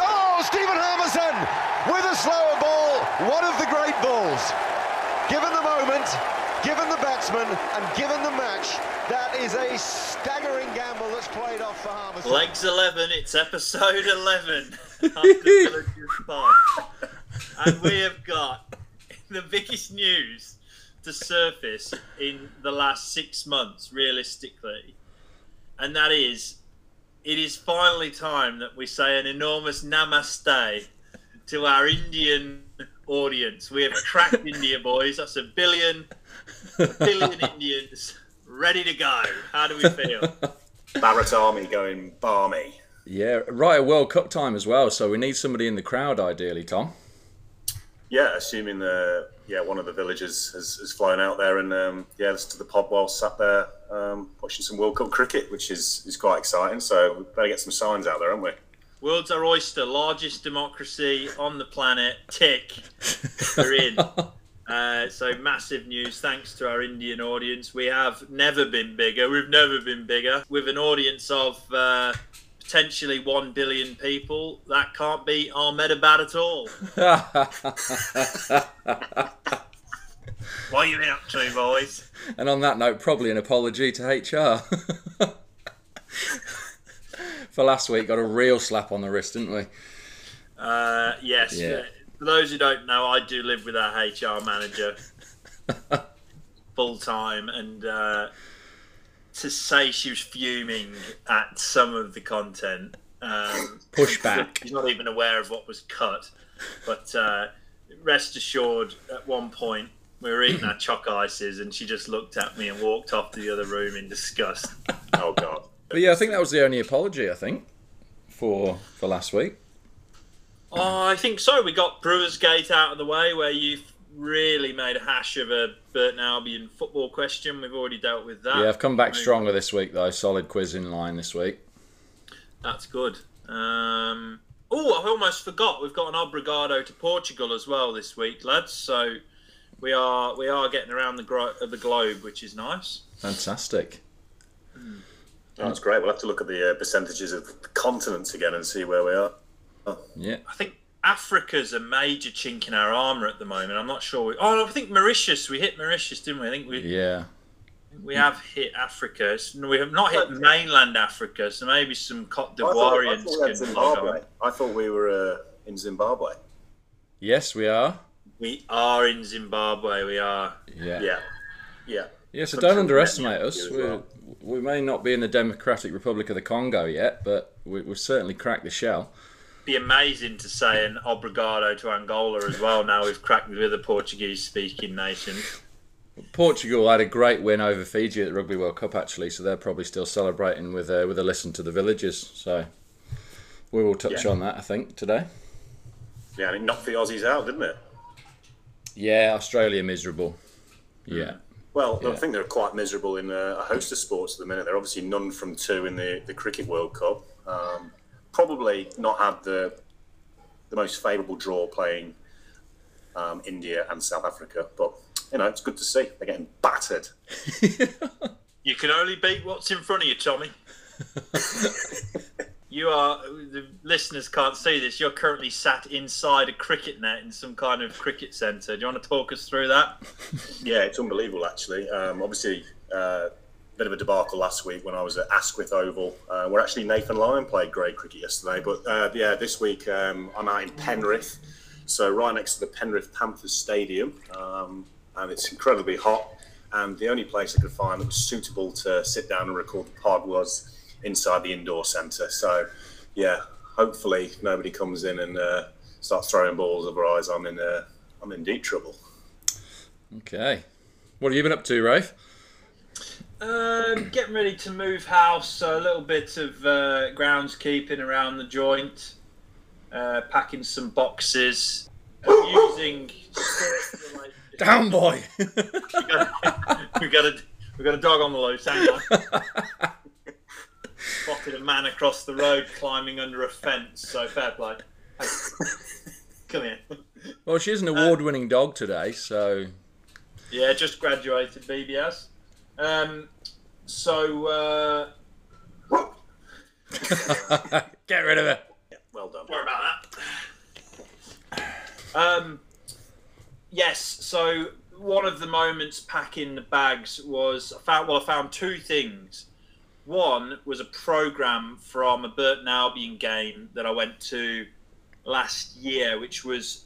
Oh, Stephen Harmison with a slower ball. One of the great balls. Given the moment, given the batsman, and given the match, that is a staggering gamble that's played off for Harmison. Legs 11, it's episode 11 of the Villagers Pod. And we have got the biggest news to surface in the last six months, realistically. And that is, it is finally time that we say an enormous namaste to our Indian audience. We have cracked India, boys. That's a billion, a billion Indians ready to go. How do we feel? Bharat Army going balmy. Yeah, right at World Cup time as well. So we need somebody in the crowd, ideally, Tom. Yeah, assuming the yeah one of the villagers has, has flown out there and um, yeah, listen to the pod while sat there um, watching some World Cup cricket, which is is quite exciting. So we better get some signs out there, haven't we? World's our oyster, largest democracy on the planet. Tick, we're in. Uh, so massive news, thanks to our Indian audience. We have never been bigger. We've never been bigger. With an audience of uh, potentially one billion people, that can't be Ahmedabad at all. what are you been up to, boys? And on that note, probably an apology to HR. For last week, got a real slap on the wrist, didn't we? Uh, yes. Yeah. For those who don't know, I do live with our HR manager full time, and uh, to say she was fuming at some of the content, um, Pushback. She's not even aware of what was cut, but uh, rest assured, at one point we were eating our choc ices, and she just looked at me and walked off to the other room in disgust. Oh God. But yeah, I think that was the only apology, I think, for for last week. Oh, I think so. We got Brewers Gate out of the way, where you've really made a hash of a Burton Albion football question. We've already dealt with that. Yeah, I've come back stronger this week, though. Solid quiz in line this week. That's good. Um, oh, I almost forgot. We've got an obrigado to Portugal as well this week, lads. So we are we are getting around the gro- the globe, which is nice. Fantastic. Oh, that's great. We'll have to look at the uh, percentages of the continents again and see where we are. Yeah. I think Africa's a major chink in our armour at the moment. I'm not sure. We, oh, I think Mauritius. We hit Mauritius, didn't we? I think we Yeah. we have hit Africa. It's- We have not hit mainland Africa, so maybe some Cote I thought, I thought we can log Zimbabwe. on. I thought we were uh, in Zimbabwe. Yes, we are. We are in Zimbabwe. We are. Yeah. Yeah. Yeah. Yeah, so Some don't underestimate us. We well. we may not be in the Democratic Republic of the Congo yet, but we, we've certainly cracked the shell. Be amazing to say an obrigado to Angola as well. Now we've cracked with the Portuguese-speaking nation. Portugal had a great win over Fiji at the Rugby World Cup, actually, so they're probably still celebrating with uh, with a listen to the villagers. So we will touch Yeah. on that, I think, today. Yeah, and it knocked the Aussies out, didn't it? Yeah, Australia miserable. Yeah. Well, Yeah. I think they're quite miserable in uh, a host of sports at the minute. They're obviously none from two in the, the Cricket World Cup. Um, probably not had the the most favourable draw playing um, India and South Africa, but you know it's good to see they're getting battered. You can only beat what's in front of you, Tommy. you are. The listeners can't see this. You're currently sat inside a cricket net in some kind of cricket centre. Do you want to talk us through that? Yeah, it's unbelievable actually. Um, obviously, uh, bit of a debacle last week when I was at Asquith Oval, uh, where actually Nathan Lyon played great cricket yesterday. But uh, yeah, this week um, I'm out in Penrith, so right next to the Penrith Panthers Stadium, um, and it's incredibly hot. And the only place I could find that was suitable to sit down and record the pod was inside the indoor centre. So yeah, hopefully nobody comes in and uh, starts throwing balls. Otherwise, I'm in uh, I'm in deep trouble. Okay. What have you been up to, Rafe? Um, getting ready to move house, so a little bit of uh, groundskeeping around the joint, uh, packing some boxes, uh, using. Down, boy. we got, a we got a dog on the loose. Hang on. Spotted a man across the road climbing under a fence. So fair play. Hey, come here. well, she's an award-winning dog today, so Yeah, just graduated BBS. Um, so. Uh... Get rid of it. Yeah, well done. Sorry about that. Um, yes, so one of the moments packing the bags was I found well I found two things. One was a program from a Burton Albion game that I went to last year, which was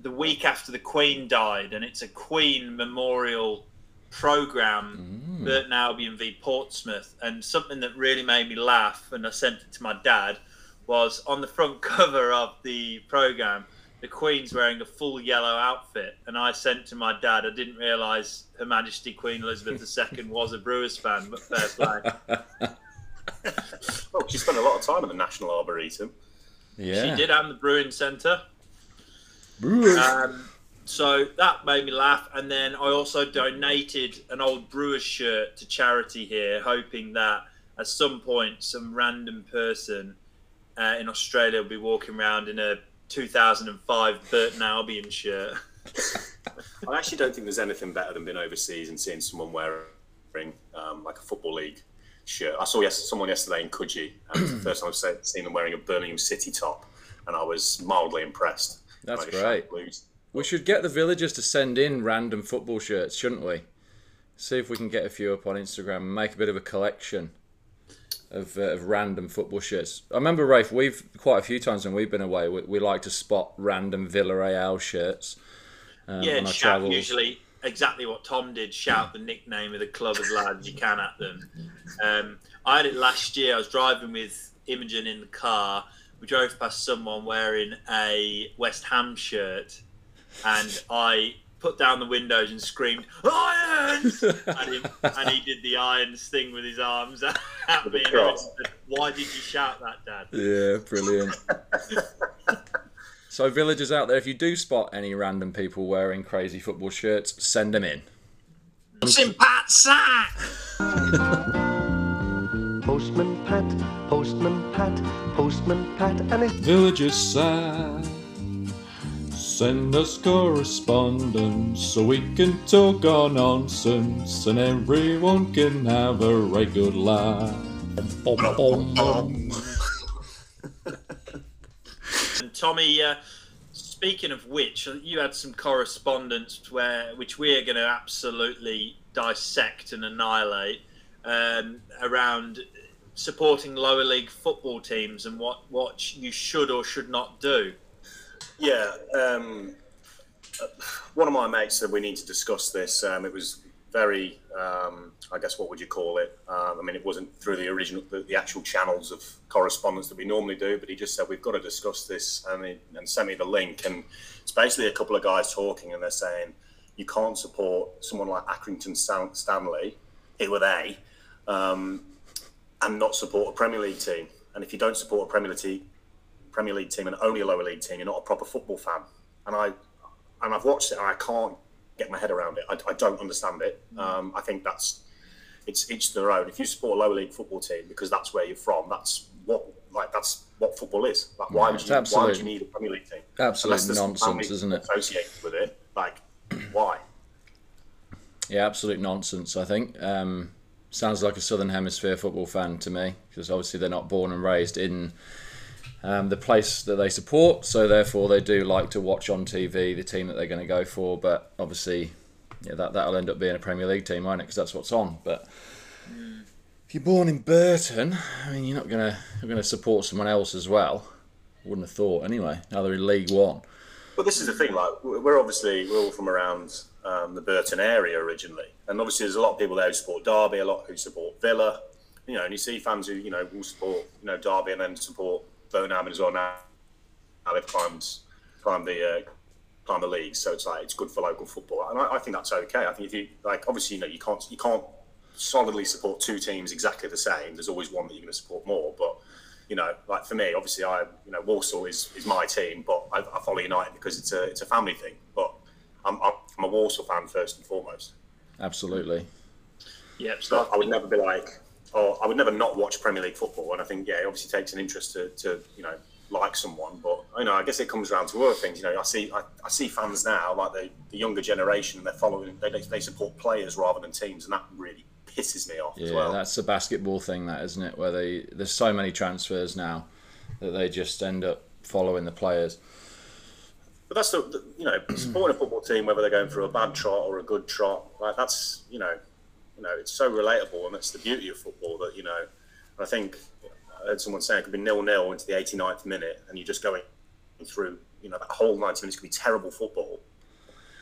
the week after the Queen died, and it's a Queen memorial program, Burton Albion v Portsmouth, and something that really made me laugh, and I sent it to my dad, was on the front cover of the program. The Queen's wearing a full yellow outfit, and I sent to my dad. I didn't realise Her Majesty Queen Elizabeth II was a Brewers fan, but fair play. Oh, she spent a lot of time at the National Arboretum. Yeah. She did have the Brewing Centre. Brewers. Um, so that made me laugh. And then I also donated an old Brewers shirt to charity here, hoping that at some point some random person uh, in Australia will be walking around in a 2005 Burton Albion shirt. I actually don't think there's anything better than being overseas and seeing someone wearing um, like a football league shirt. I saw yes, someone yesterday in Coogee, and it was the first time I've seen them wearing a Birmingham City top, and I was mildly impressed. That's great. blues. We should get the villagers to send in random football shirts, shouldn't we? See if we can get a few up on Instagram and make a bit of a collection of, uh, of random football shirts. I remember, Rafe, we've quite a few times when we've been away, we, we like to spot random Villarreal shirts. Um, yeah, on and our shout travels. usually exactly what Tom did. Shout the nickname of the club as loud as you can at them. Um, I had it last year. I was driving with Imogen in the car. We drove past someone wearing a West Ham shirt, and I put down the windows and screamed "Irons!" and, he, and he did the irons thing with his arms at me. And I said, Why did you shout that, Dad? Yeah, brilliant. so, villagers out there, if you do spot any random people wearing crazy football shirts, send them in. Sim Pat Sack. Postman Pat, Postman Pat, Postman Pat, and his Villagers sad. Send us correspondence so we can talk our nonsense and everyone can have a right good laugh. And Tommy, uh, speaking of which, you had some correspondence where which we are going to absolutely dissect and annihilate um, around supporting lower league football teams and what what you should or should not do. Yeah, um, uh, one of my mates said we need to discuss this. Um, it was very, um, I guess, what would you call it? Um, I mean, it wasn't through the original, the, the actual channels of correspondence that we normally do, but he just said we've got to discuss this, and, he, and sent me the link. And it's basically a couple of guys talking, and they're saying you can't support someone like Accrington Stan- Stanley, here with A, um, and not support a Premier League team. And if you don't support a Premier League team, Premier League team and only a lower league team, you're not a proper football fan. And I and I've watched it and I can't get my head around it. I, I don't understand it. Um, I think that's it's each their own. If you support a lower league football team because that's where you're from, that's what like that's what football is. Like why would you why would you need a Premier League team? absolute Unless there's some nonsense, isn't it? Associated with it, like why? Yeah, absolute nonsense. I think um, sounds like a Southern Hemisphere football fan to me because obviously they're not born and raised in um, the place that they support, so therefore they do like to watch on TV the team that they're going to go for. But obviously, yeah, that that'll end up being a Premier League team, won't it? Because that's what's on. But if you're born in Burton, I mean, you're not gonna you're gonna support someone else as well. Wouldn't have thought anyway. Now they're in League One. Well, this is the thing. Like, we're obviously we're all from around um, the Burton area originally, and obviously there's a lot of people there who support Derby, a lot who support Villa. You know, and you see fans who you know will support you know Derby and then support Burton Albion as well. Now, now they've climbed climbed the uh, climbed the league, so it's like it's good for local football, and I, I think that's okay. I think if you like, obviously you know you can't you can't solidly support two teams exactly the same. There's always one that you're going to support more, but you know, like for me, obviously, I you know Walsall is, is my team, but I, I follow United because it's a it's a family thing. But I'm, I'm I'm a Walsall fan first and foremost. Absolutely. Yep. So So I would never be like, oh, I would never not watch Premier League football. And I think yeah, it obviously takes an interest to, to you know like someone, but you know, I guess it comes around to other things. You know, I see I, I see fans now like the, the younger generation, they're following they, they, support players rather than teams, and that really pisses me off as Yeah, well. that's the basketball thing, that isn't it? Where they there's so many transfers now that they just end up following the players. But that's the, the you know supporting a football team, whether they're going through a bad trot or a good trot, like that's you know, you know, it's so relatable, and that's the beauty of football. That you know, I think I heard someone say it could be nil nil into the 89th minute, and you're just going through you know that whole 90 minutes could be terrible football.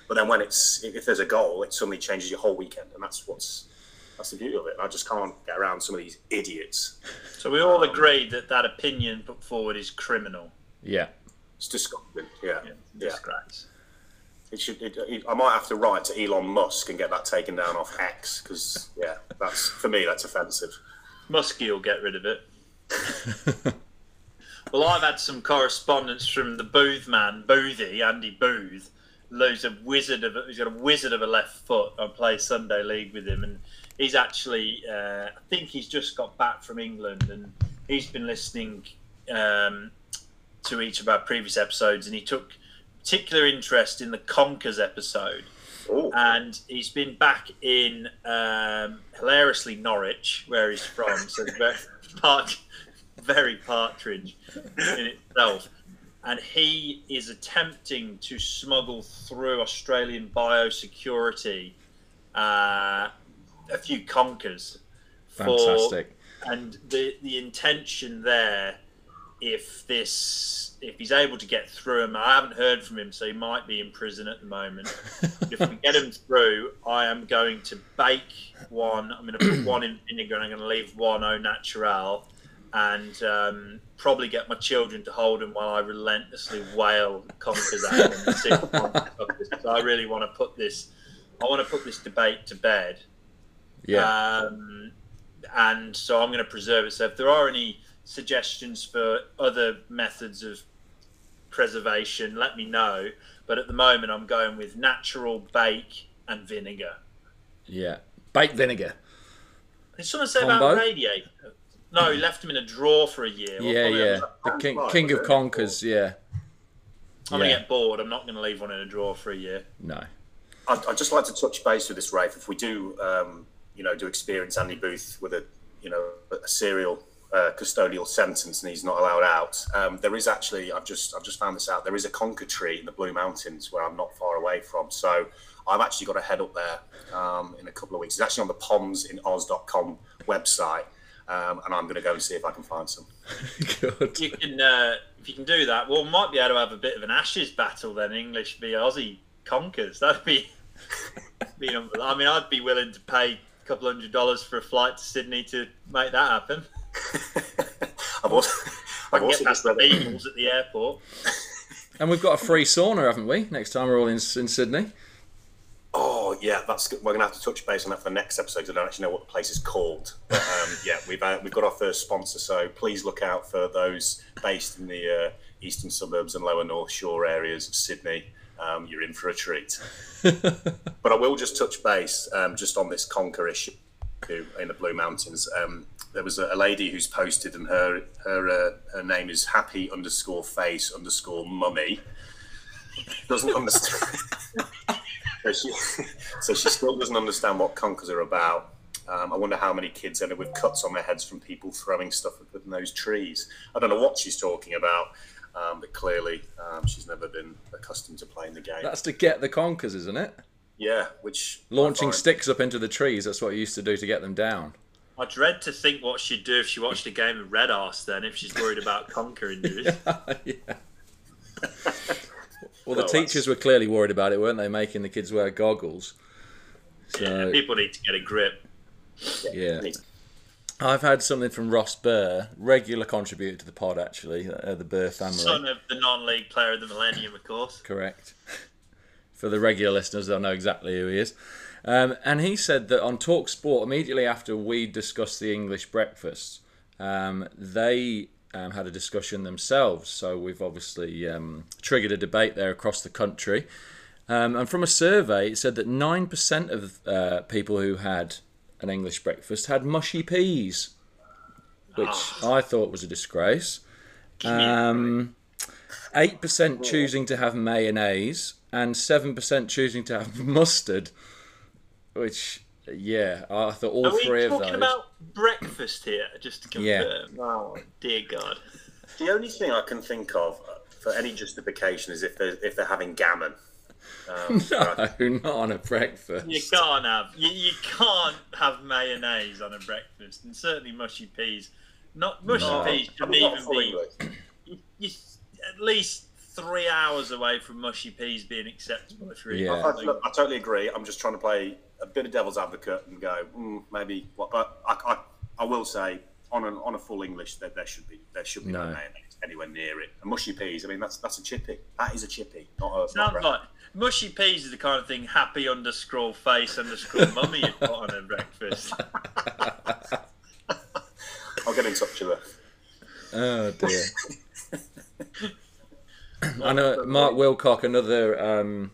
But then when it's if there's a goal, it suddenly changes your whole weekend, and that's what's that's the beauty of it. I just can't get around some of these idiots. So we all agree that that opinion put forward is criminal. Yeah. It's disgusting. Yeah, Yeah, yeah. It should. It, it, I might have to write to Elon Musk and get that taken down off X because yeah, that's for me that's offensive. Muskie will get rid of it. well, I've had some correspondence from the Booth man, Boothie, Andy Booth. Loads of wizard of he's got a wizard of a left foot. I play Sunday league with him, and he's actually uh, I think he's just got back from England, and he's been listening um, to each of our previous episodes, and he took particular interest in the Conkers episode Oh, and he's been back in um, hilariously Norwich, where he's from. So very, part, very partridge in itself. And he is attempting to smuggle through Australian biosecurity uh, a few conkers. For, Fantastic. and the the intention there, if this if he's able to get through him, I haven't heard from him, so he might be in prison at the moment. if we get him through, I am going to bake one. I'm going to put one in vinegar, and I'm going to leave one au natural, and um, probably get my children to hold him while I relentlessly wail conkers at them. and see if conkers- so I really want to put this. I want to put this debate to bed. Yeah. Um, and so I'm going to preserve it. So if there are any suggestions for other methods of preservation, let me know. But at the moment, I'm going with natural bake and vinegar. yeah. Baked vinegar. Did someone say Combo? about radiator? No, he left him in a drawer for a year. Well, Yeah, probably yeah. The king, right, king of but- conkers. Yeah. I'm going to get bored. I'm not going to leave one in a drawer for a year. No. I'd, I'd just like to touch base with this, Rafe. If we do, um, you know, do experience Andy Booth with a, you know, a serial uh, custodial sentence and he's not allowed out, um, there is actually, I've just, I've just found this out. There is a conker tree in the Blue Mountains where I'm not far away from. So I've actually got to head up there um, in a couple of weeks. It's actually on the Poms in Oz.com website, um, and I'm going to go and see if I can find some. Good. You can, uh, if you can do that, well, we might be able to have a bit of an Ashes battle then, English v Aussie conkers. That'd be, be. I mean, I'd be willing to pay a couple hundred dollars for a flight to Sydney to make that happen. I've also, I I've also get past the read. At the airport. And we've got a free sauna, haven't we? Next time we're all in, in Sydney. Oh yeah, that's good. We're gonna have to touch base on that for the next episode. 'cause I don't actually know what the place is called. But um, yeah, we've uh, we've got our first sponsor, so please look out for those based in the uh, eastern suburbs and lower North Shore areas of Sydney. Um, you're in for a treat. but I will just touch base um, just on this conker issue in the Blue Mountains. Um, there was a, lady who's posted, and her her uh, her name is happy underscore face underscore mummy. Doesn't understand. so, she, so she still doesn't understand what conkers are about. Um, I wonder how many kids end up with cuts on their heads from people throwing stuff at those trees. I don't know what she's talking about, um, but clearly um, she's never been accustomed to playing the game. That's to get the conkers, isn't it? yeah, which Launching sticks up into the trees. That's what you used to do to get them down. I dread to think what she'd do if she watched a game of Red Arse then, if she's worried about conker injuries. yeah. Well, the Oh, teachers were clearly worried about it, weren't they? Making the kids wear goggles. Yeah, So people need to get a grip. yeah, I've had something from Ross Burr, regular contributor to the pod, actually, uh, the Burr family. Son of the non-league player of the millennium, of course. Correct. For the regular listeners, they'll know exactly who he is. Um, and he said that on Talk Sport, immediately after we discussed the English breakfast, um, they um, had a discussion themselves. So we've obviously um, triggered a debate there across the country. Um, and from a survey, it said that 9% of uh, people who had an English breakfast had mushy peas, which I thought was a disgrace. Um, 8% choosing to have mayonnaise and 7% choosing to have mustard, which, yeah, I thought all Are we three of talking about breakfast here? Just to confirm. Yeah. confirm. Oh dear God. The only thing I can think of for any justification is if they're if they're having gammon. Um, no, not on a breakfast. You can't have you, you can't have mayonnaise on a breakfast, and certainly mushy peas. Not mushy No. peas I'm shouldn't even be. You, you, at least three hours away from mushy peas being acceptable. If you're eating Yeah. I, something. look, I totally agree. I'm just trying to play a bit of devil's advocate and go, mm, maybe. What, but I, I, I will say, on an, on a full English, that there should be there should be no, No. mayonnaise anywhere near it. And mushy peas. I mean, that's that's a chippy. That is a chippy, not a. Sounds like mushy peas is the kind of thing happy underscore face underscore mummy you'd put on a breakfast. I'll get in touch with her. Oh dear. I know Mark Wilcock, another um,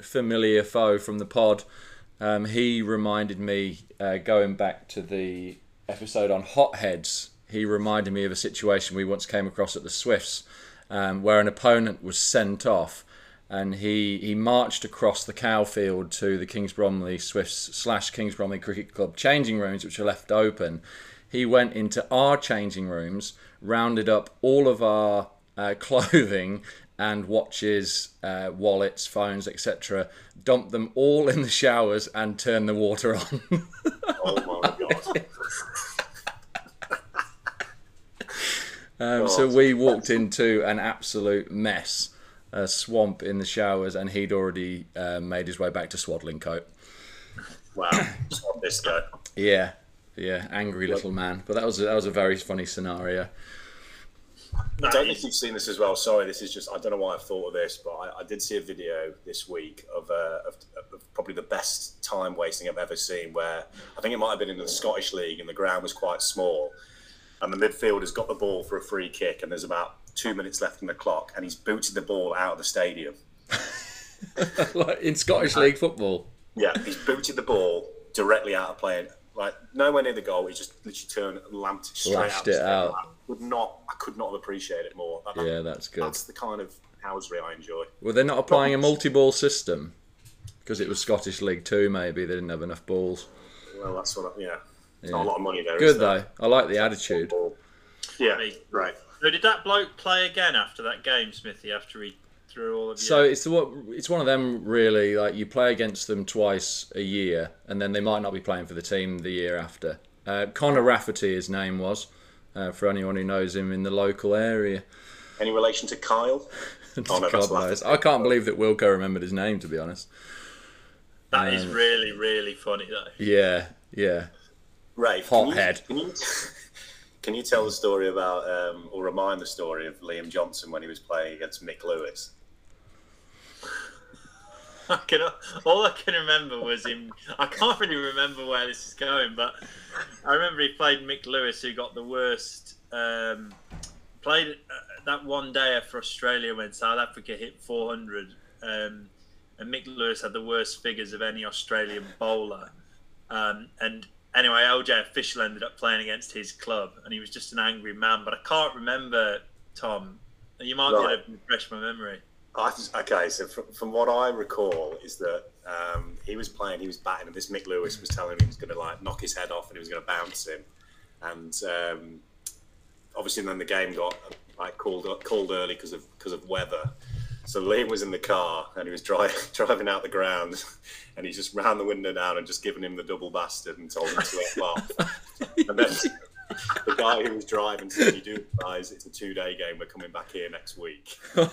familiar foe from the pod. Um, he reminded me uh, going back to the episode on hotheads. He reminded me of a situation we once came across at the Swifts, um, where an opponent was sent off, and he he marched across the cow field to the Kings Bromley Swifts slash Kings Bromley Cricket Club changing rooms, which are left open. He went into our changing rooms, rounded up all of our uh, clothing and watches, uh, wallets, phones, etc. dump them all in the showers and turn the water on. Oh my god. Um, so we walked into an absolute mess, a swamp in the showers, and he'd already uh, made his way back to Swadlincote. Wow. Want this go. Yeah, yeah, angry little man. But that was that was a very funny scenario. I don't know if you've seen this as well. Sorry, this is just, I don't know why I've thought of this, but I, I did see a video this week of, uh, of, of probably the best time wasting I've ever seen where I think it might have been in the Scottish League and the ground was quite small. And the midfielder's got the ball for a free kick and there's about two minutes left in the clock and he's booted the ball out of the stadium. like in Scottish League football. Yeah, he's booted the ball directly out of play. Like nowhere near the goal, he just literally turned and lamped it straight Lashed out. it out. I would not, I could not have appreciated it more. That- Yeah, that's good. That's the kind of housery I enjoy. Were they're not applying a multi-ball system? Because it was Scottish League Two, maybe they didn't have enough balls. Well, that's what. I, yeah, it's Yeah. not a lot of money there. Good is there? though. I like the attitude. Yeah, Hey. right. So did that bloke play again after that game, Smithy? After he threw all of you? So it's the what it's one of them really like you play against them twice a year, and then they might not be playing for the team the year after. Uh, Connor Rafferty, his name was, uh, for anyone who knows him in the local area. Any relation to Kyle? Oh, no, God knows. I can't believe that Wilco remembered his name. To be honest. that is um, really, really funny though. Yeah, yeah. Ray, Hothead. Can you, can you, can you tell the story about, um, or remind the story of Liam Johnson when he was playing against Mick Lewis? I can, all I can remember was him. I can't really remember where this is going, but I remember he played Mick Lewis, who got the worst. Um, played uh, that one day for Australia when South Africa hit 400, um, and Mick Lewis had the worst figures of any Australian bowler. Um, and anyway, LJ Official ended up playing against his club, and he was just an angry man. But I can't remember Tom. You might be able to refresh my memory. I, okay, so from, from what I recall is that um, he was playing, he was batting, and this Mick Lewis was telling him he was going to like knock his head off and he was going to bounce him, and um, obviously then the game got like called called early because of because of weather. So Liam was in the car and he was driving driving out the ground, and he just ran the window down and just given him the double bastard and told him to off. and then the guy who was driving said, "You do realize it's a two day game. We're coming back here next week." and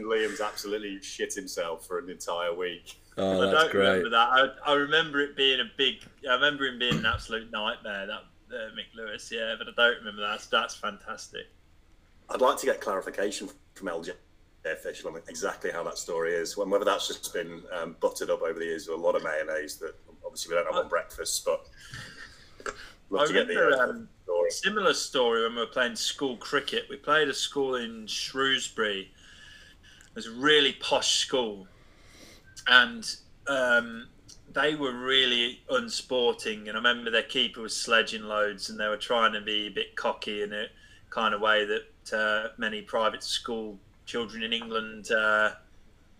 Liam's absolutely shit himself for an entire week. oh, I don't great. remember that. I, I remember it being a big. I remember him being an absolute nightmare. That uh, Mick Lewis, yeah, but I don't remember that. That's fantastic. I'd like to get clarification from LJ official on exactly how that story is, and whether that's just been um, buttered up over the years with a lot of mayonnaise that obviously we don't have on breakfast, but. Love I to get the remember, uh, um, story. Similar story when we were playing school cricket. We played a school in Shrewsbury. It was a really posh school, and um, they were really unsporting. And I remember their keeper was sledging loads, and they were trying to be a bit cocky in a kind of way that uh, many private school children in England uh,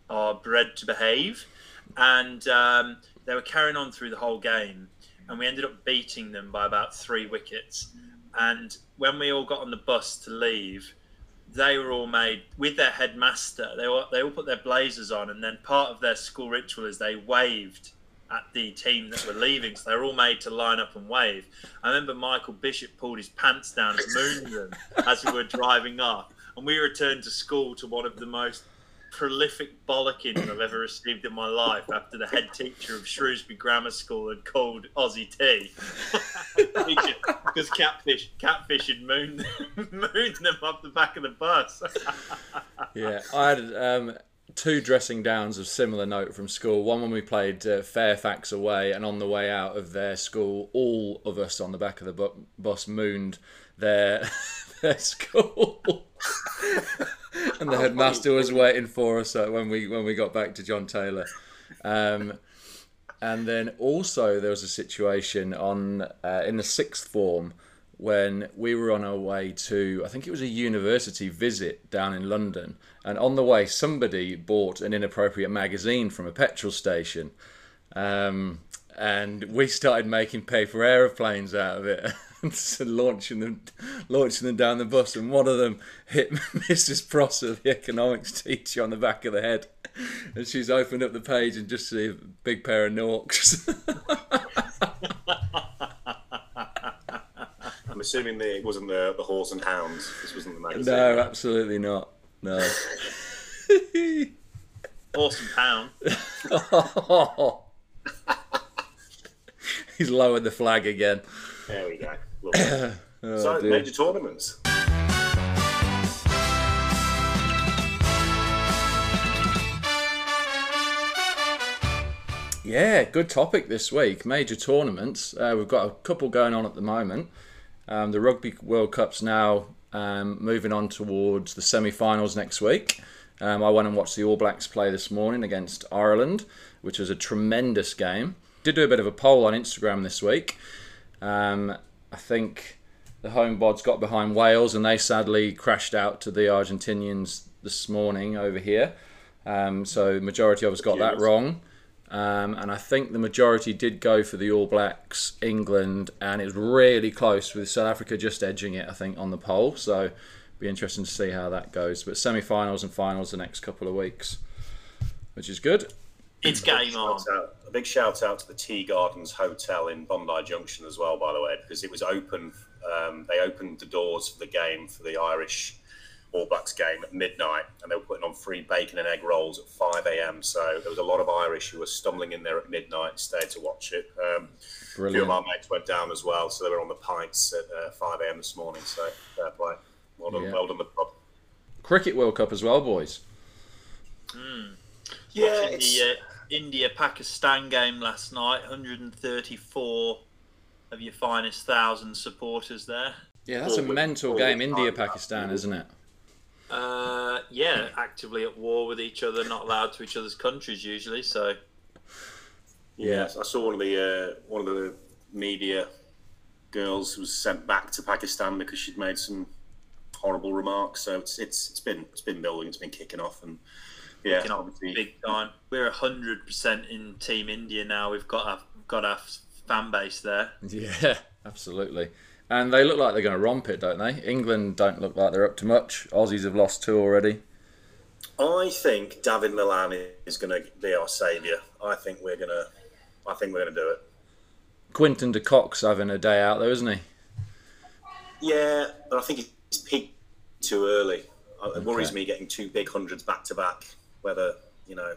are bred to behave. And um, they were carrying on through the whole game, and we ended up beating them by about three wickets. and when we all got on the bus to leave, they were all made with their headmaster. They all they all put their blazers on, and then part of their school ritual is they waved at the team that were leaving. So they were all made to line up and wave. I remember Michael Bishop pulled his pants down and mooned them as we were driving up. and we returned to school to one of the most prolific bollocking I've ever received in my life after the head teacher of Shrewsbury Grammar School had called Aussie T because catfish catfish had mooned, them off the back of the bus. Yeah, I had um, two dressing downs of similar note from school. One when we played uh, Fairfax away, and on the way out of their school, all of us on the back of the bu- bus mooned their their school. And the headmaster was waiting for us uh, when we when we got back to John Taylor. Um, and then also there was a situation on uh, in the sixth form when we were on our way to I think it was a university visit down in London, and on the way somebody bought an inappropriate magazine from a petrol station. Um, and we started making paper aeroplanes out of it launching them launching them down the bus and one of them hit Mrs. Prosser, the economics teacher, on the back of the head. And she's opened up the page and just see a big pair of norks. I'm assuming the, it wasn't the, the horse and hounds. This wasn't the magazine. no, absolutely not. No. horse Awesome pound. He's lowered the flag again. There we go. Lovely. so, Oh, dear. major tournaments. Yeah, good topic this week. Major tournaments. Uh, we've got a couple going on at the moment. Um, the Rugby World Cup's now um, moving on towards the semi-finals next week. Um, I went and watched the All Blacks play this morning against Ireland, which was a tremendous game. Did do a bit of a poll on Instagram this week. Um, I think the home bods got behind Wales, and they sadly crashed out to the Argentinians this morning over here. Um, so majority of us got that wrong. Um, and I think the majority did go for the All Blacks, England, and it was really close with South Africa just edging it, I think, on the poll. So be interesting to see how that goes. But semi-finals and finals the next couple of weeks, which is good. It's game on. Shout out, a big shout out to the Tea Gardens Hotel in Bondi Junction as well, by the way, because it was open. Um, they opened the doors for the game for the Irish All Blacks game at midnight, and they were putting on free bacon and egg rolls at 5 a.m. So there was a lot of Irish who were stumbling in there at midnight, stayed to watch it. Um, a few of Brilliant. my mates went down as well, so they were on the pints at uh, 5 a.m. this morning. So fair play. Well done, Yeah. well done, the pub. Cricket World Cup as well, boys. Yeah, Watching it's, the India Pakistan game last night, 134 of your finest thousand supporters there. Yeah, that's a All with- mental game. India Pakistan, isn't it? Uh, yeah, actively at war with each other, not allowed to each other's countries usually. So Yeah, I saw one of the uh, one of the media girls was sent back to Pakistan because she'd made some horrible remarks. So it's it's it's been it's been building, it's been kicking off, and yeah, you know, obviously, big time. We're hundred percent in Team India now. We've got our got our fan base there. Yeah, absolutely. And they look like they're going to romp it, don't they? England don't look like they're up to much. Aussies have lost two already. I think Dawid Malan is going to be our saviour. I think we're gonna, I think we're gonna do it. Quinton de Kock having a day out, though, isn't he? Yeah, but I think he's peaked too early. Uh, It worries me getting two big hundreds back to back. Whether you know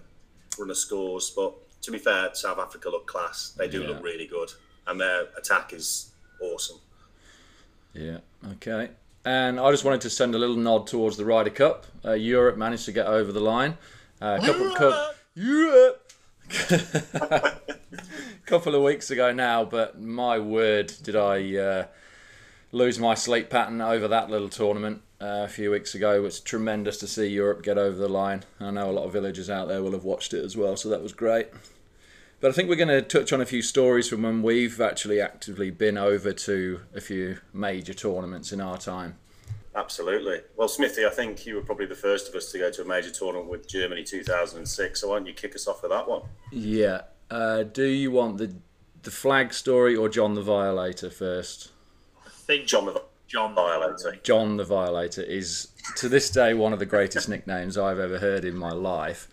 runner scores, but to be fair, South Africa look class. They do Yeah. look really good, and their attack is awesome. Yeah. Okay. And I just wanted to send a little nod towards the Ryder Cup. Uh, Europe managed to get over the line. Uh, a couple, cou- Europe. couple of weeks ago now, but my word, did I uh, lose my sleep pattern over that little tournament uh, a few weeks ago. It was tremendous to see Europe get over the line. I know a lot of villagers out there will have watched it as well, so that was great. But I think we're going to touch on a few stories from when we've actually actively been over to a few major tournaments in our time. Absolutely. Well, Smithy, I think you were probably the first of us to go to a major tournament with Germany 2006. So why don't you kick us off with that one? Yeah. Uh, do you want the the flag story or John the Violator first? I think John the John Violator. John the Violator is to this day one of the greatest nicknames I've ever heard in my life.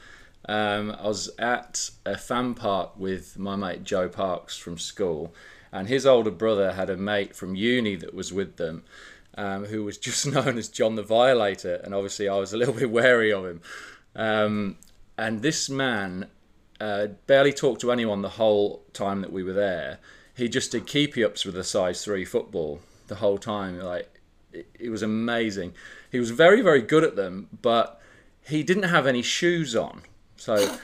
Um, I was at a fan park with my mate Joe Parks from school, and his older brother had a mate from uni that was with them, um, who was just known as John the Violator, and obviously I was a little bit wary of him. Um, and this man uh, barely talked to anyone the whole time that we were there. He just did keepy ups with a size three football the whole time. Like it, it was amazing. He was very very good at them, but he didn't have any shoes on. So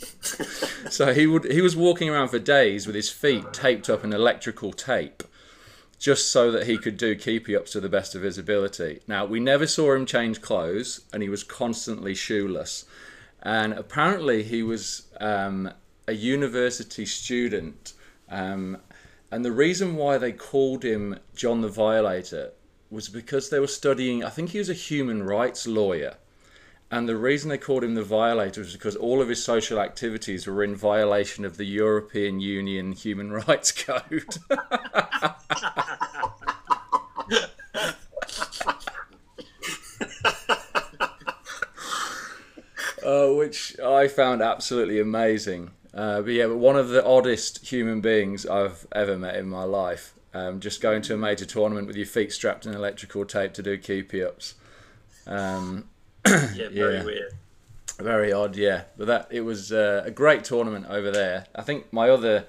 so he would he was walking around for days with his feet taped up in electrical tape just so that he could do keepy ups to the best of his ability. Now, we never saw him change clothes, and he was constantly shoeless. And apparently, he was um, a university student. Um, and the reason why they called him John the Violator was because they were studying, I think he was a human rights lawyer. And the reason they called him the violator was because all of his social activities were in violation of the European Union Human Rights Code. uh, which I found absolutely amazing. Uh, but yeah, but one of the oddest human beings I've ever met in my life. Um, just going to a major tournament with your feet strapped in electrical tape to do keepy ups. Um, Yeah, very Yeah. weird. very odd, yeah. But that it was uh, a great tournament over there. I think my other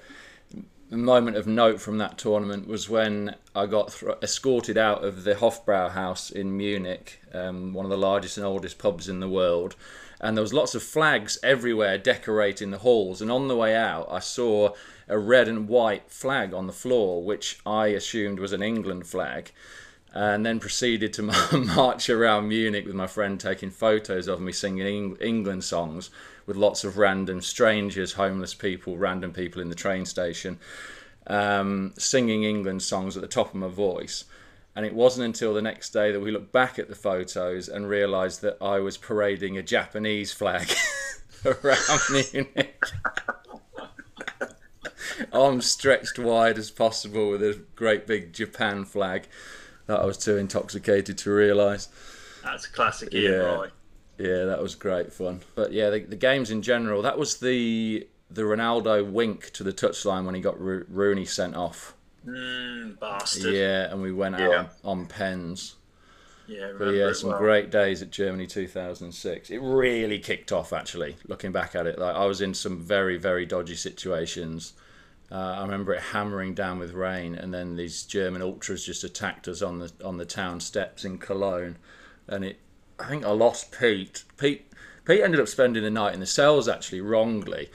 moment of note from that tournament was when I got thr escorted out of the Hofbrauhaus in Munich, um, one of the largest and oldest pubs in the world. And there was lots of flags everywhere decorating the halls. And on the way out, I saw a red and white flag on the floor, which I assumed was an England flag and then proceeded to march around Munich with my friend taking photos of me singing Eng- England songs with lots of random strangers, homeless people, random people in the train station, um, singing England songs at the top of my voice. And it wasn't until the next day that we looked back at the photos and realised that I was parading a Japanese flag around Munich. Arms stretched wide as possible with a great big Japan flag that I was too intoxicated to realise. That's a classic Ian Yeah. Roy. Yeah, that was great fun. But yeah, the, the games in general, that was the the Ronaldo wink to the touchline when he got Ro- Rooney sent off. Mm, bastard. Yeah, and we went out Yeah. on, on pens. Yeah, But yeah, some well. great days at Germany 2006. It really kicked off actually. Looking back at it, like I was in some very very dodgy situations. Uh, I remember it hammering down with rain, and then these German ultras just attacked us on the on the town steps in Cologne, and it. I think I lost Pete. Pete Pete ended up spending the night in the cells actually wrongly.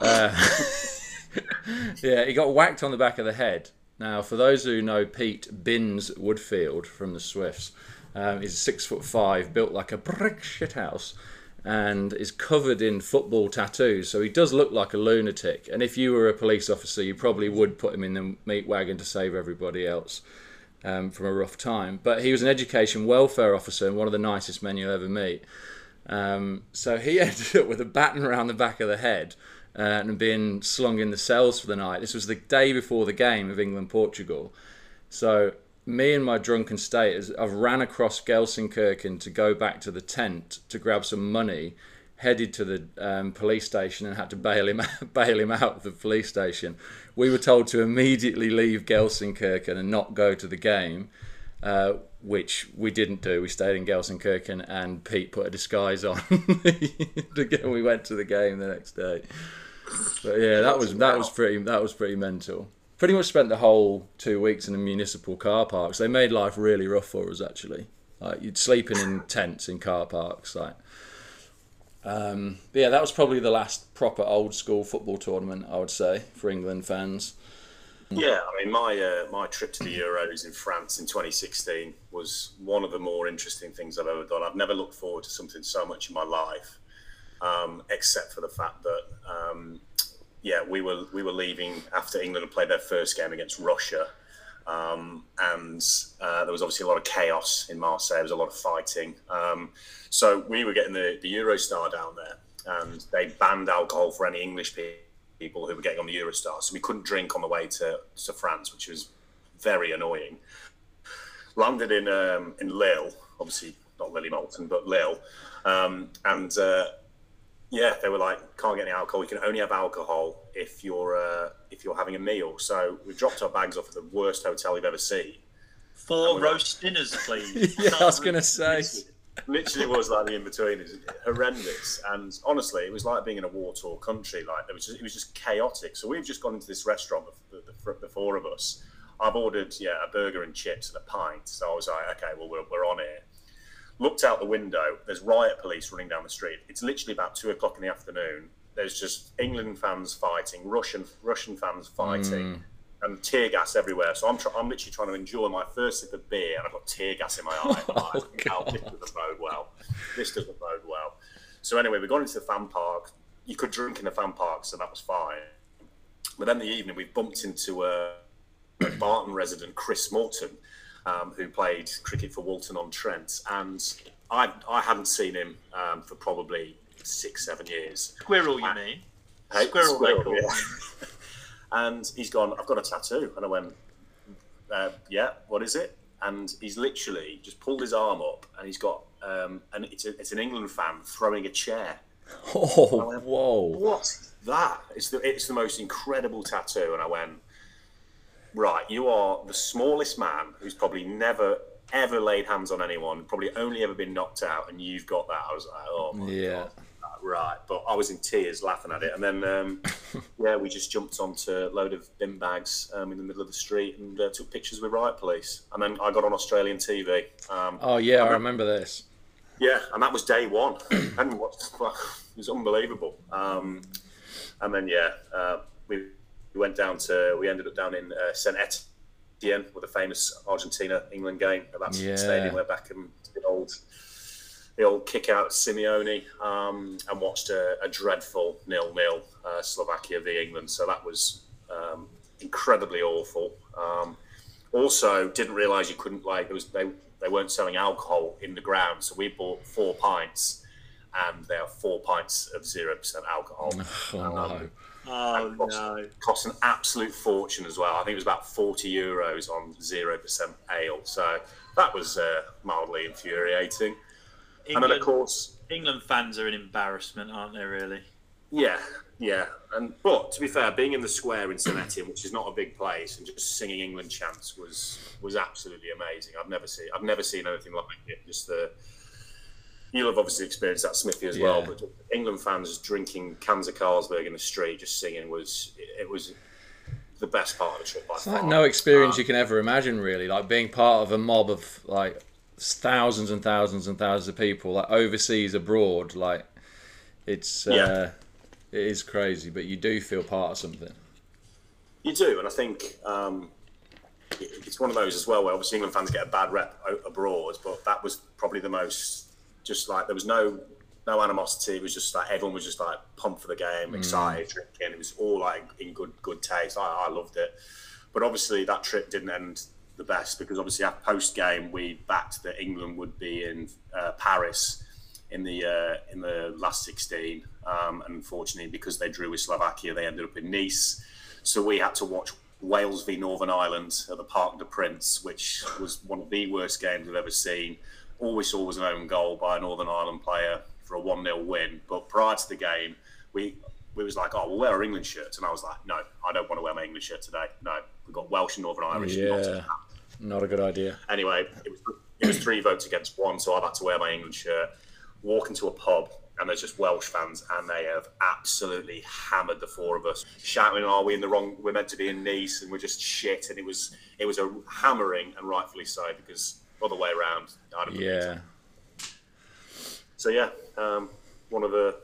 Uh, yeah, he got whacked on the back of the head. Now, for those who know Pete Binns Woodfield from the Swifts, um, he's six foot five, built like a brick shit house, and is covered in football tattoos. So he does look like a lunatic. And if you were a police officer, you probably would put him in the meat wagon to save everybody else um, from a rough time. But he was an education welfare officer and one of the nicest men you'll ever meet. Um, so he ended up with a baton around the back of the head uh, and being slung in the cells for the night. This was the day before the game of England Portugal. So me and my drunken state, I've ran across Gelsenkirchen to go back to the tent to grab some money, headed to the um, police station and had to bail him bail him out of the police station. We were told to immediately leave Gelsenkirchen and not go to the game. Uh, which we didn't do. We stayed in Gelsenkirchen, and Pete put a disguise on. We went to the game the next day. But yeah, that was that was pretty that was pretty mental. Pretty much spent the whole two weeks in the municipal car parks. They made life really rough for us actually. Like you'd sleeping in tents in car parks. Like, um, but yeah, that was probably the last proper old school football tournament I would say for England fans. Yeah, I mean, my uh, my trip to the Euros in France in 2016 was one of the more interesting things I've ever done. I've never looked forward to something so much in my life, um, except for the fact that, um, yeah, we were we were leaving after England had played their first game against Russia, um, and uh, there was obviously a lot of chaos in Marseille. There was a lot of fighting, um, so we were getting the the Eurostar down there, and they banned alcohol for any English people who were getting on the Eurostar. So we couldn't drink on the way to, to France, which was very annoying. Landed in um, in Lille, obviously not Lily Moulton, but Lille, um, and uh, yeah, they were like, can't get any alcohol. You can only have alcohol if you're uh, if you're having a meal. So we dropped our bags off at the worst hotel we've ever seen. Four roast dinners, please. Yeah, I was gonna say. literally was like the in between. It was horrendous, and honestly, it was like being in a war torn country. Like it was, just, it was just chaotic. So we've just gone into this restaurant, the, the, the, four of us. I've ordered yeah a burger and chips and a pint. So I was like, okay, well we're, we're on here. Looked out the window. There's riot police running down the street. It's literally about two o'clock in the afternoon. There's just England fans fighting, Russian Russian fans fighting and tear gas everywhere. So I'm, tr- I'm literally trying to enjoy my first sip of beer, and I've got tear gas in my eye. Oh, like, "Ow, this doesn't bode well. This doesn't bode well. So anyway, we got into the fan park. You could drink in the fan park, so that was fine. But then the evening, we bumped into uh, a Barton resident, Chris Morton, um, who played cricket for Walton on Trent, and I I hadn't seen him um, for probably six seven years. Squirrel, you mean? Hey, Squirrel, they call yeah. and he's gone, I've got a tattoo. And I went, uh, yeah, what is it? And he's literally just pulled his arm up and he's got, um, and it's, a, it's an England fan throwing a chair. Oh, whoa. What that? It's the, it's the most incredible tattoo. And I went, right, you are the smallest man who's probably never, ever laid hands on anyone, probably only ever been knocked out, and you've got that. I was like, oh my Yeah. God right. But I was in tears laughing at it. And then, um, yeah, we just jumped onto a load of bin bags um, in the middle of the street and uh, took pictures with riot police. And then I got on Australian TV. Um, Oh, yeah, I remember this. yeah, and that was day one. and what, it was unbelievable. Um, and then, yeah, uh, we, we went down to, we ended up down in uh, St. Etienne with the famous Argentina England game at that Yeah. stadium where Beckham did old the old kick out Simeone um, and watched a, a dreadful nil nil uh, Slovakia v England. So that was um, incredibly awful. Um, also, didn't realise you couldn't like was they they weren't selling alcohol in the ground, so we bought four pints, and they are four pints of zero percent alcohol. Oh, no. Oh cost, no. cost an absolute fortune as well. I think it was about forty euros on zero percent ale. So that was uh, mildly infuriating. And then, of course, England fans are an embarrassment, aren't they? Really? yeah, yeah. And but to be fair, being in the square in Etienne, which is not a big place, and just singing England chants was was absolutely amazing. I've never seen I've never seen anything like it. Just the you'll have obviously experienced that Smithy as well, but England fans drinking cans of Carlsberg in the street, just singing was it was the best part of the trip by It's like no experience you can ever imagine, really. Like being part of a mob of like thousands and thousands and thousands of people, like overseas, abroad. Like it's uh, Yeah. it is crazy, but you do feel part of something. You do, and I think um, it's one of those as well where obviously England fans get a bad rep abroad, but that was probably the most just like there was no no animosity. It was just like everyone was just like pumped for the game, excited, drinking. It was all like in good good taste. I, I loved it, but obviously that trip didn't end the best because obviously our post game we backed that England would be in uh, Paris in the uh, in the last 16. Um, and unfortunately, because they drew with Slovakia, they ended up in Nice. So we had to watch Wales v Northern Ireland at the Parc de Prince, which was one of the worst games I've ever seen. All we saw was an own goal by a Northern Ireland player for a 1 0 win. But prior to the game, we we was like, oh, we'll wear our England shirts. And I was like, no, I don't want to wear my English shirt today. No, we've got Welsh and Northern Irish. not Yeah, not a good idea. anyway, it was it was three votes against one, so I've had to wear my England shirt. Walk into a pub, and there's just Welsh fans, and they have absolutely hammered the four of us, shouting, "Are we in the wrong? We're meant to be in Nice, and we're just shit." And it was it was a hammering, and rightfully so, because other way around, I'd have been Yeah, So yeah, um, one of the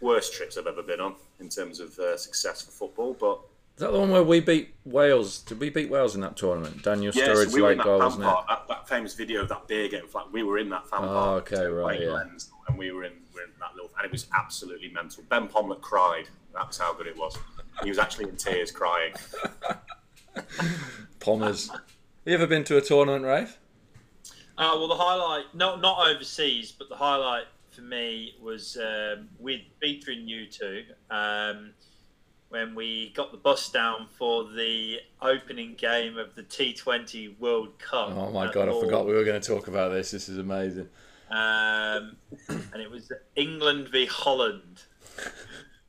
worst trips I've ever been on in terms of uh, success for football, but is that the one where we beat Wales? Did we beat Wales in that tournament? Daniel Yeah, Sturridge so we late goal, wasn't it? That, that famous video of that beer getting flat. We were in that fan park. okay, right, yeah. Lens, and we were in, we were in that little, and it was absolutely mental. Ben Pomlet cried. That's how good it was. He was actually in tears, crying. Pommers. you ever been to a tournament, Rafe? Uh, well, the highlight, not not overseas, but the highlight for me was um, with and you two. Um, when we got the bus down for the opening game of the T20 World Cup. Oh my god, I forgot we were going to talk about this. This is amazing. Um, and it was England v Holland.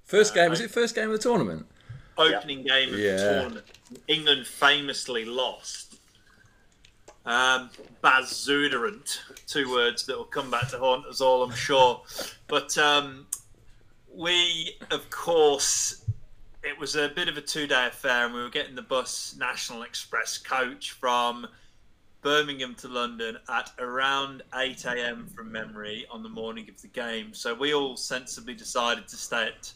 First game was it first game of the tournament? opening game of Yeah. the tournament. England famously lost. Um, Bas Zuiderent, two words that will come back to haunt us all, I'm sure. But um, we, of course, it was a bit of a two day affair, and we were getting the bus National Express coach from Birmingham to London at around 8 a.m. from memory on the morning of the game. So we all sensibly decided to stay at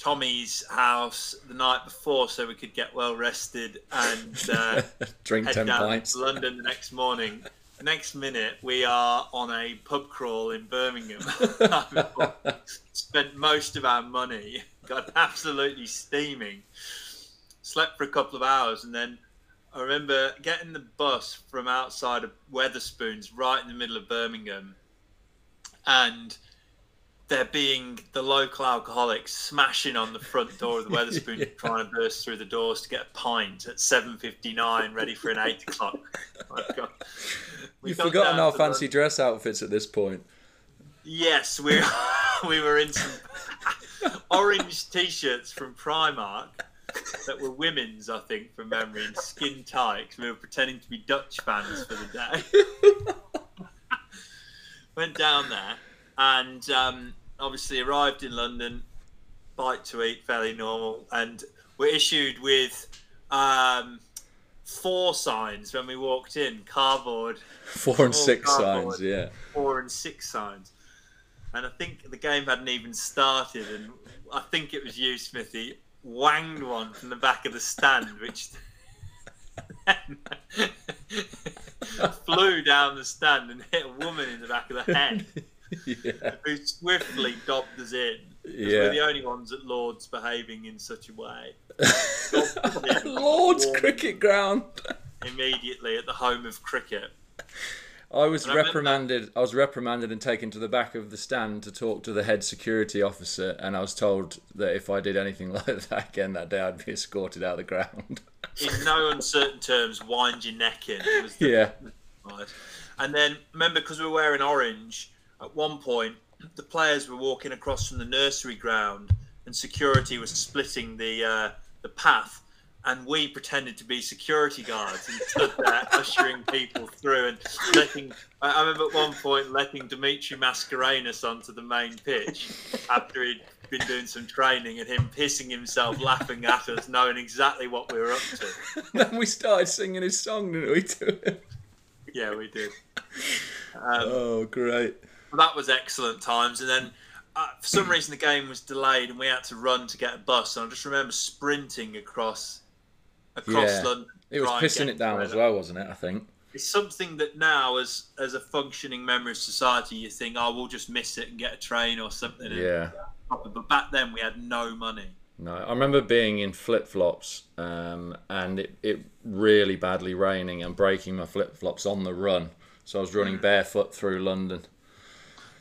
Tommy's house the night before so we could get well rested and uh, Drink head ten down pints. to London the next morning. Next minute, we are on a pub crawl in Birmingham. Spent most of our money, got absolutely steaming. Slept for a couple of hours, and then I remember getting the bus from outside of Wetherspoons, right in the middle of Birmingham, and there being the local alcoholics smashing on the front door of the Wetherspoons, trying to burst through the doors to get a pint at seven fifty nine, ready for an eight o'clock. My God. We You've forgotten our fancy London- dress outfits at this point. Yes, we we were in some orange t-shirts from Primark that were women's, I think, from memory, and skin tights. We were pretending to be Dutch fans for the day. Went down there and um, obviously arrived in London. Bite to eat, fairly normal, and were issued with um, four signs when we walked in. Cardboard Four and six cardboard. signs, yeah. four and six signs. And I think the game hadn't even started, and I think it was you, Smithy, wanged one from the back of the stand, which flew down the stand and hit a woman in the back of the head, yeah. who swiftly dobbed us in. Yeah. We're the only ones at Lord's behaving in such a way. Lord's cricket ground. Immediately at the home of cricket. I was And reprimanded. I was reprimanded and taken to the back of the stand to talk to the head security officer, and I was told that if I did anything like that again that day, I'd be escorted out of the ground. In no uncertain terms, wind your neck in. Was the yeah. And then remember, because we were wearing orange, at one point the players were walking across from the nursery ground, and security was splitting the uh, the path, and we pretended to be security guards and stood there ushering people through and letting. I remember at one point letting Dimitri Mascarenhas onto the main pitch after he'd been doing some training, and him pissing himself, laughing at us, knowing exactly what we were up to. then we started singing his song, didn't we? To him? Yeah, we did. Um, Oh, great! That was excellent times. And then uh, for some reason the game was delayed and we had to run to get a bus. And I just remember sprinting across across Yeah. London. It was pissing it down as well, wasn't it? I think. It's something that now, as as a functioning member of society, you think, oh, we'll just miss it and get a train or something. Yeah. But back then we had no money. No, I remember being in flip flops um, and it, it really badly raining and breaking my flip flops on the run. So I was running barefoot through London.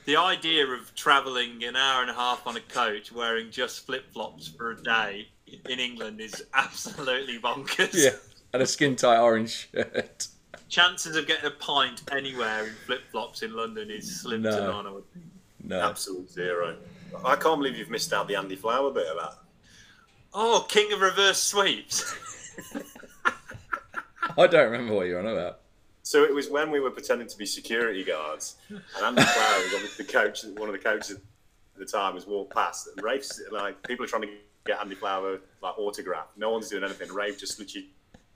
The idea of travelling an hour and a half on a coach wearing just flip flops for a day in England is absolutely bonkers. Yeah, and a skin tight orange shirt. chances of getting a pint anywhere in flip flops in London is slim to none. I would think. No, Absolute zero. I can't believe you've missed out the Andy Flower bit of that. Oh, king of reverse sweeps. I don't remember what you're on about. So it was when we were pretending to be security guards, and Andy Flower, was obviously the coach, one of the coaches at the time, was walked past, and Rafe's like people are trying to get Andy Flower like autograph. No one's doing anything. Rafe just literally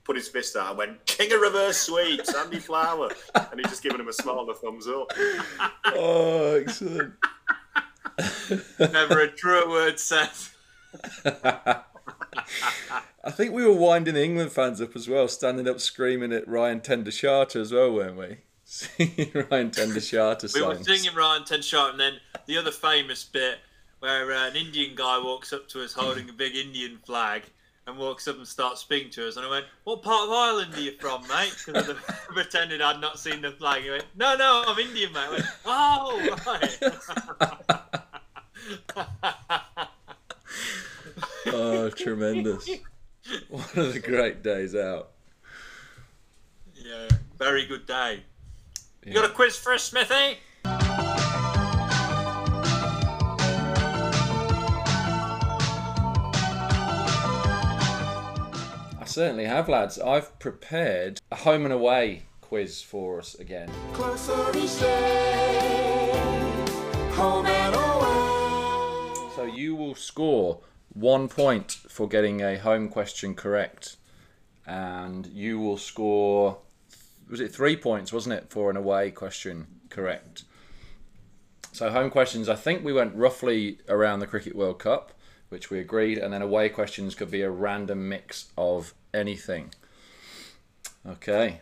put his fist out and went, "King of reverse sweeps, Andy Flower," and he's just giving him a smile and a thumbs up. Oh, excellent. Never a truer word said. I think we were winding the England fans up as well, standing up screaming at Ryan ten Doeschate as well, weren't we? Singing Ryan ten Doeschate We were singing Ryan ten Doeschate, and then the other famous bit where uh, an Indian guy walks up to us holding a big Indian flag and walks up and starts speaking to us. And I went, What part of Ireland are you from, mate? Because I pretended I'd not seen the flag. He went, No, no, I'm Indian, mate. I went, Oh, right. Oh, tremendous. One of the great days out. Yeah, very good day. You got a quiz for us, Smithy? I certainly have, lads. I've prepared a home and away quiz for us again. So you will score one point for getting a home question correct, and you will score was it three points, wasn't it, for an away question correct? So home questions, I think we went roughly around the Cricket World Cup, which we agreed, and then away questions could be a random mix of anything. Okay.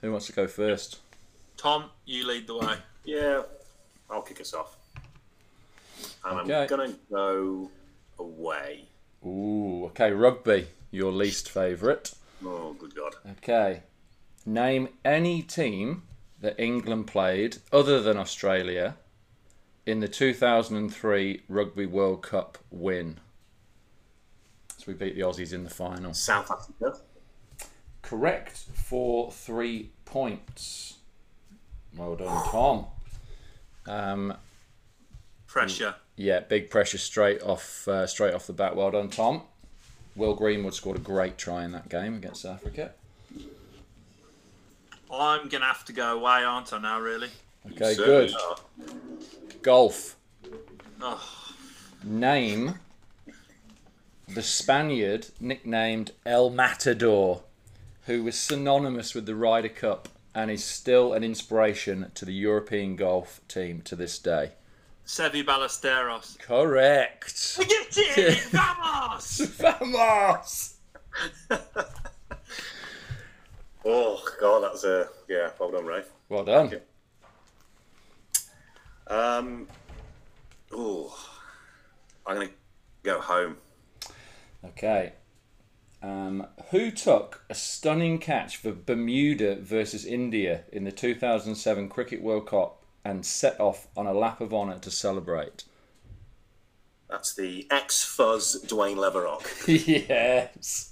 Who wants to go first? Tom, you lead the way. Yeah, I'll kick us off. And Okay. I'm going to go away. Ooh, okay, rugby, your least favourite. Oh, good God. Okay. Name any team that England played other than Australia in the 2003 Rugby World Cup win. So we beat the Aussies in the final. South Africa. Correct for three points. Well done, Tom. Um, Pressure. yeah, big pressure straight off, uh, straight off the bat. Well done, Tom. Will Greenwood scored a great try in that game against South Africa. I'm gonna have to go away, aren't I? Now, really? Okay, Certainly good. are. Golf. Oh, Name the Spaniard nicknamed El Matador, who was synonymous with the Ryder Cup and is still an inspiration to the European golf team to this day. Seve Ballesteros. Correct. Get it! Vamos! Vamos! Oh, God, that's a. Yeah, well done, Ray. Well done. Um, oh, I'm going to go home. Okay. Um, who took a stunning catch for Bermuda versus India in the 2007 Cricket World Cup and set off on a lap of honour to celebrate? That's the ex fuzz Dwayne Leverock. yes.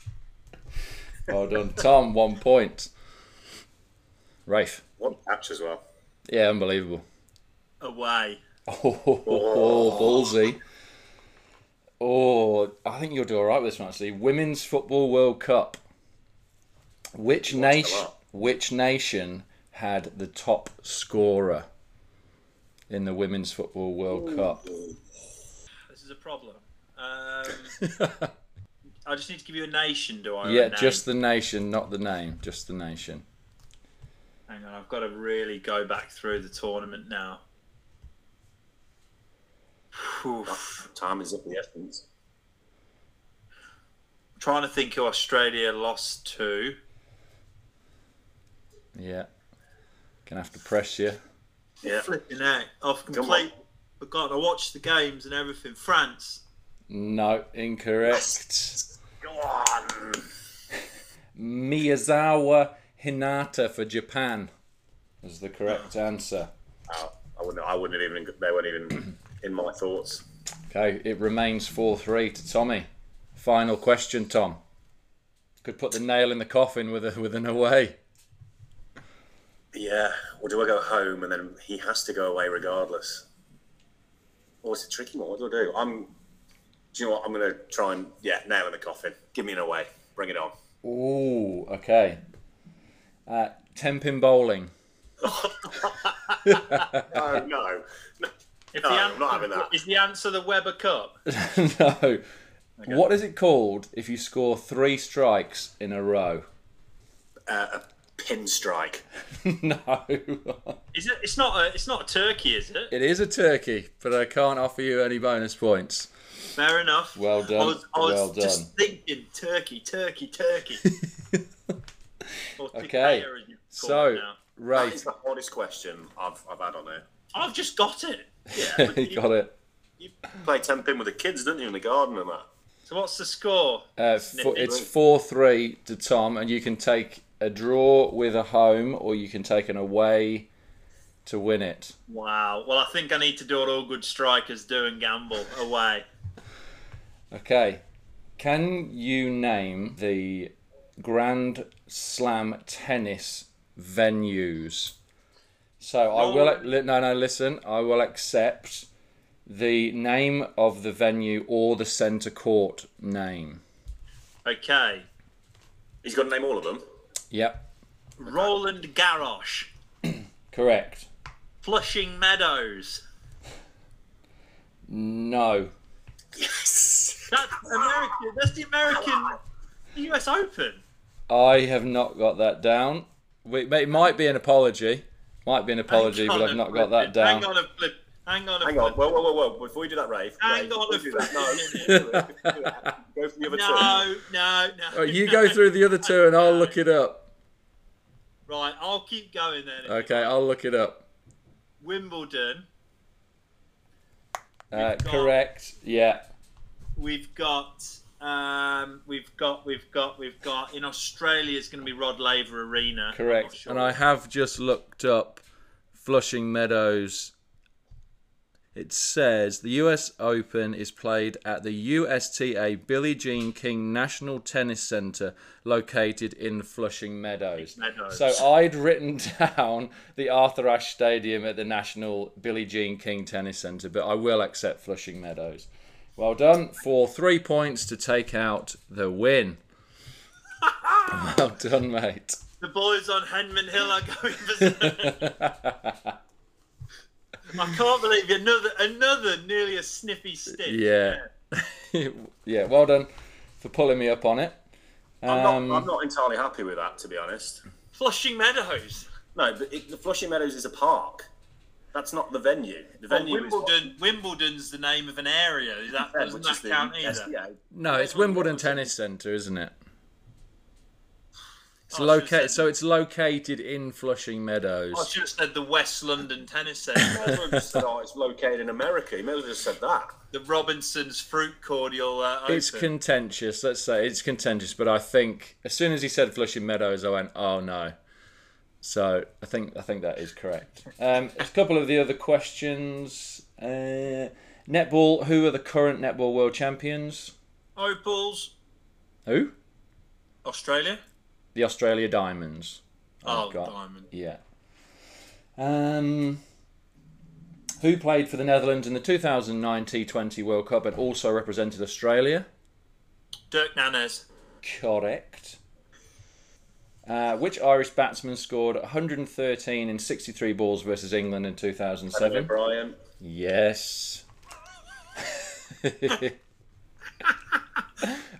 Well done, Tom. One point. Rafe. One catch as well. Yeah, unbelievable. Away. Oh, oh, ballsy. Oh, I think you'll do all right with this one actually. Women's Football World Cup. Which nation? Which nation had the top scorer in the Women's Football World Cup? This is a problem. Um, I just need to give you a nation, do I? yeah, just the nation, not the name. Just the nation. Hang on, I've got to really go back through the tournament now. Whew. Time is of the essence. I'm trying to think who Australia lost to. Yeah. Gonna have to press you. Yeah. Flipping out. I've Come completely forgotten. I watched the games and everything. France. No, incorrect. Go on. Miyazawa Hinata for Japan was the correct answer. Oh, I wouldn't. I wouldn't even. They weren't even in my thoughts. Okay, it remains 4 3 to Tommy. Final question, Tom. Could put the nail in the coffin with, a, with an away. Yeah. Or do I go home and then he has to go away regardless? Or it's a tricky one. What do I do? I'm. Do you know what? I'm going to try and yeah, nail in the coffin. Give me an away. Bring it on. Ooh, okay. Uh, 10 pin bowling. Oh no. no. If No, the I'm not having that. Is the answer the Weber Cup? no. What is it called if you score three strikes in a row? Uh, a pin strike. no. Is it? It's not. A, it's not a turkey, is it? it is a turkey, but I can't offer you any bonus points. Fair enough. Well done, I was, I was well just thinking turkey, turkey, turkey. Okay, tikka, as you call so- it now. Right, is the hardest question I've, I've had on there. I've just got it. Yeah. but you- got it. You play ten pin with the kids, don't you, in the garden and that? So what's the score? Uh, Snippy. it's 4 3 to Tom, and you can take a draw with a home, or you can take an away to win it. Wow. Well, I think I need to do what all good strikers do and gamble away. Okay. Can you name the Grand Slam tennis venues? So I will no no listen. I will accept the name of the venue or the centre court name. Okay. He's got to name all of them. Yep, Roland Garros. correct. Flushing Meadows. No. Yes. That's American. That's the American US Open. I have not got that down. It might be an apology. Might be an apology, but I've not got that down. Hang on a flip. Hang on a Hang on. flip. Whoa, whoa, whoa, whoa. Before you do that, Rafe. Hang Rafe, on a you do that, flip. no. Go for the other two. No, no, no. Oh, you go through the other two and I'll look it up. Right, I'll keep going then. Okay. I'll look it up. Wimbledon. Uh, got- correct. Yeah. We've got. Um, we've got, we've got, we've got. In Australia, it's going to be Rod Laver Arena. Correct. sure. And I have just looked up Flushing Meadows. It says the US Open is played at the USTA Billie Jean King National Tennis Center located in Flushing Meadows. Meadows. So I'd written down the Arthur Ashe Stadium at the National Billie Jean King Tennis Center, but I will accept Flushing Meadows. Well done for three points to take out the win. well done, mate. The boys on Henman Hill are going berserk. I can't believe it. another another nearly a sniffy stick. Yeah. yeah, well done for pulling me up on it. I'm, Um, not, I'm not entirely happy with that, to be honest. Flushing Meadows. No, but it, the Flushing Meadows is a park. That's not the venue. The Well, venue is what- Wimbledon. Wimbledon's the name of an area. Is that Yeah, doesn't which is that the count either? SDA. no, it's Wimbledon Tennis Centre, isn't it? It's Oh, located, said- so it's located in Flushing Meadows. I should have said the West London Tennis Centre. well just said, oh, it's located in America. You may as well just said that. the Robinson's Fruit Cordial. Uh, It's contentious. Let's say it's contentious, but I think as soon as he said Flushing Meadows, I went, "Oh no." So I think I think that is correct. Um, a couple of the other questions. Uh, netball. Who are the current netball world champions? Opals. Who? Australia. The Australia Diamonds. Oh, I've got. diamond. Yeah. Um, who played for the Netherlands in the 2009 T20 World Cup and also represented Australia? Dirk Nannes. Correct. Uh, which Irish batsman scored 113 in 63 balls versus England in 2007? Brian. Yes.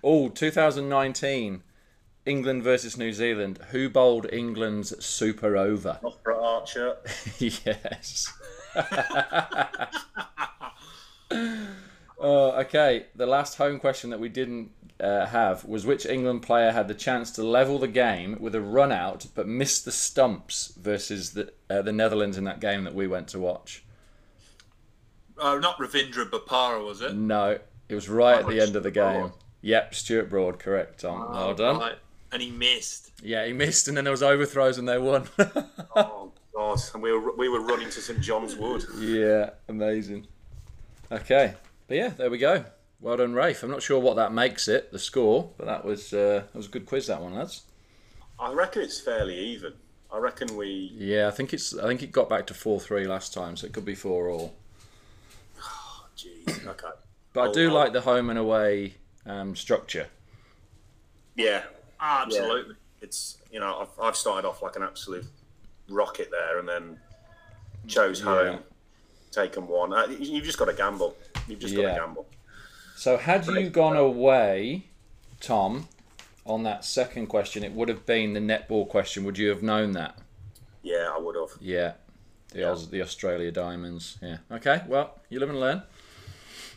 oh, 2019. England versus New Zealand. Who bowled England's super over? Loughborough Archer. yes. oh, okay. The last home question that we didn't uh, have was which England player had the chance to level the game with a run out but missed the stumps versus the uh, the Netherlands in that game that we went to watch? Oh, not Ravindra Bopara, was it? No, it was right at the end of the game. Broad. Yep, Stuart Broad, correct, Tom. well done. Right. And he missed. Yeah, he missed, and then there was overthrows, and they won. Oh, God. And we were, we were running to St John's Wood. Yeah, amazing. Okay, but yeah, there we go. Well done, Rafe. I'm not sure what that makes it, the score, but that was uh, that was a good quiz, that one, lads. I reckon it's fairly even. I reckon we. Yeah, I think it's I think it got back to four three last time, so it could be four all. Oh, jeez. Okay. But I do oh. like the home and away um, structure. Yeah. Absolutely. It's, you know, I've, I've started off like an absolute rocket there and then chose Yeah. home, taken one. Uh, you- You've just got to gamble. You've just got to gamble. So had you gone away, Tom, on that second question, it would have been the netball question. Would you have known that? Yeah, I would have. Yeah, the Aus- the Australia Diamonds. Yeah. Okay. Well, you live and learn.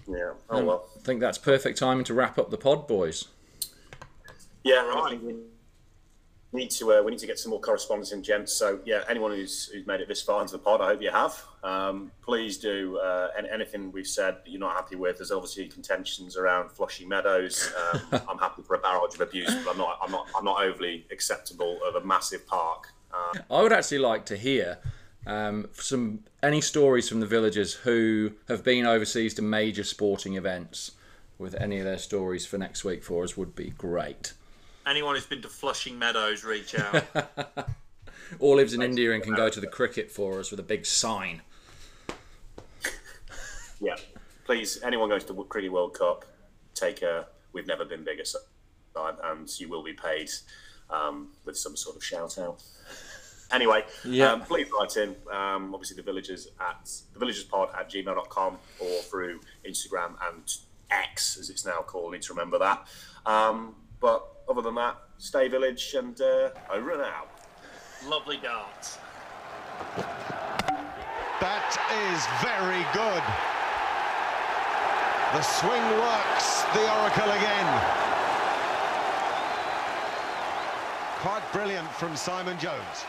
Yeah. Oh, well. I think that's perfect timing to wrap up the pod, boys. Yeah, I think we need to uh, we need to get some more correspondence in, gents. So yeah, anyone who's who's made it this far into the pod, I hope you have. Um, please do uh, any, anything we've said that you're not happy with. There's obviously contentions around Flushing Meadows. Um, I'm happy for a barrage of abuse, but I'm not I'm not I'm not overly acceptable of a massive park. Uh, I would actually like to hear um, some any stories from the villagers who have been overseas to major sporting events with any of their stories for next week for us would be great. Anyone who's been to Flushing Meadows, reach out. Or lives in India and can go to the cricket for us with a big sign. Yeah, please, anyone going to the Cricket World Cup, take a "We've never been bigger" sign, and you will be paid um, with some sort of shout out. Anyway, Yeah. um, please write in. Um, obviously, the villagers at the villagerspod at gmail.com or through Instagram and X, as it's now called. Need to remember that. Um, but other than that, stay village and uh, over and out. Lovely darts. That is very good. The swing works, the Oracle again. Quite brilliant from Simon Jones.